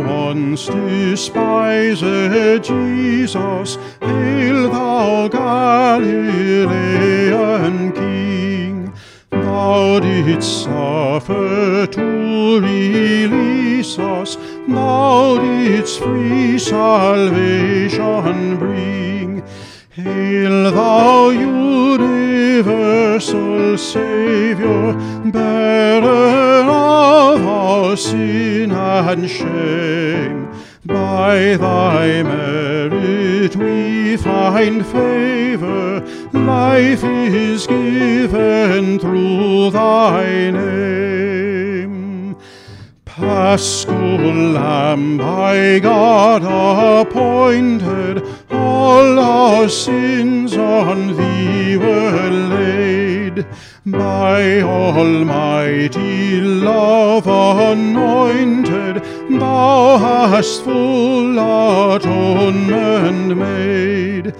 most despised Jesus, hail thou Galilean King. Thou didst suffer to release us, thou didst free salvation bring. Hail thou universal Saviour, bearer of our sin and shame. By thy merit we find favor, life is given through thy name. Paschal Lamb by God appointed, all our sins on thee were. By almighty love anointed, thou hast full atonement made.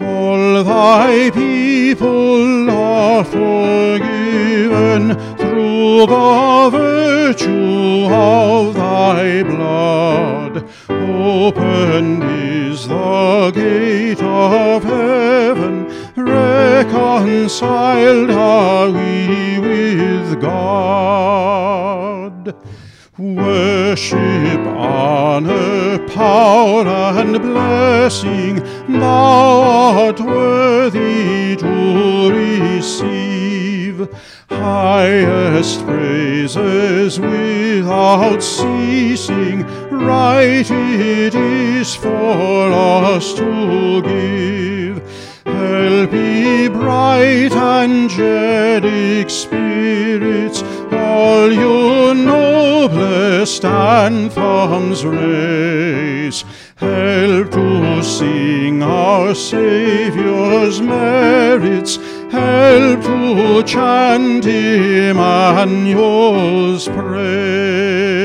All thy people are forgiven through the virtue of thy blood. Opened is the gate of heaven, reconciled are we with God. Worship, honor, power, and blessing, thou art worthy to receive. Highest praises without ceasing, right it is for us to give. Help ye bright angelic spirits, all you noblest anthems raise. Help to sing our Saviour's merits, help to chant Emmanuel's praise.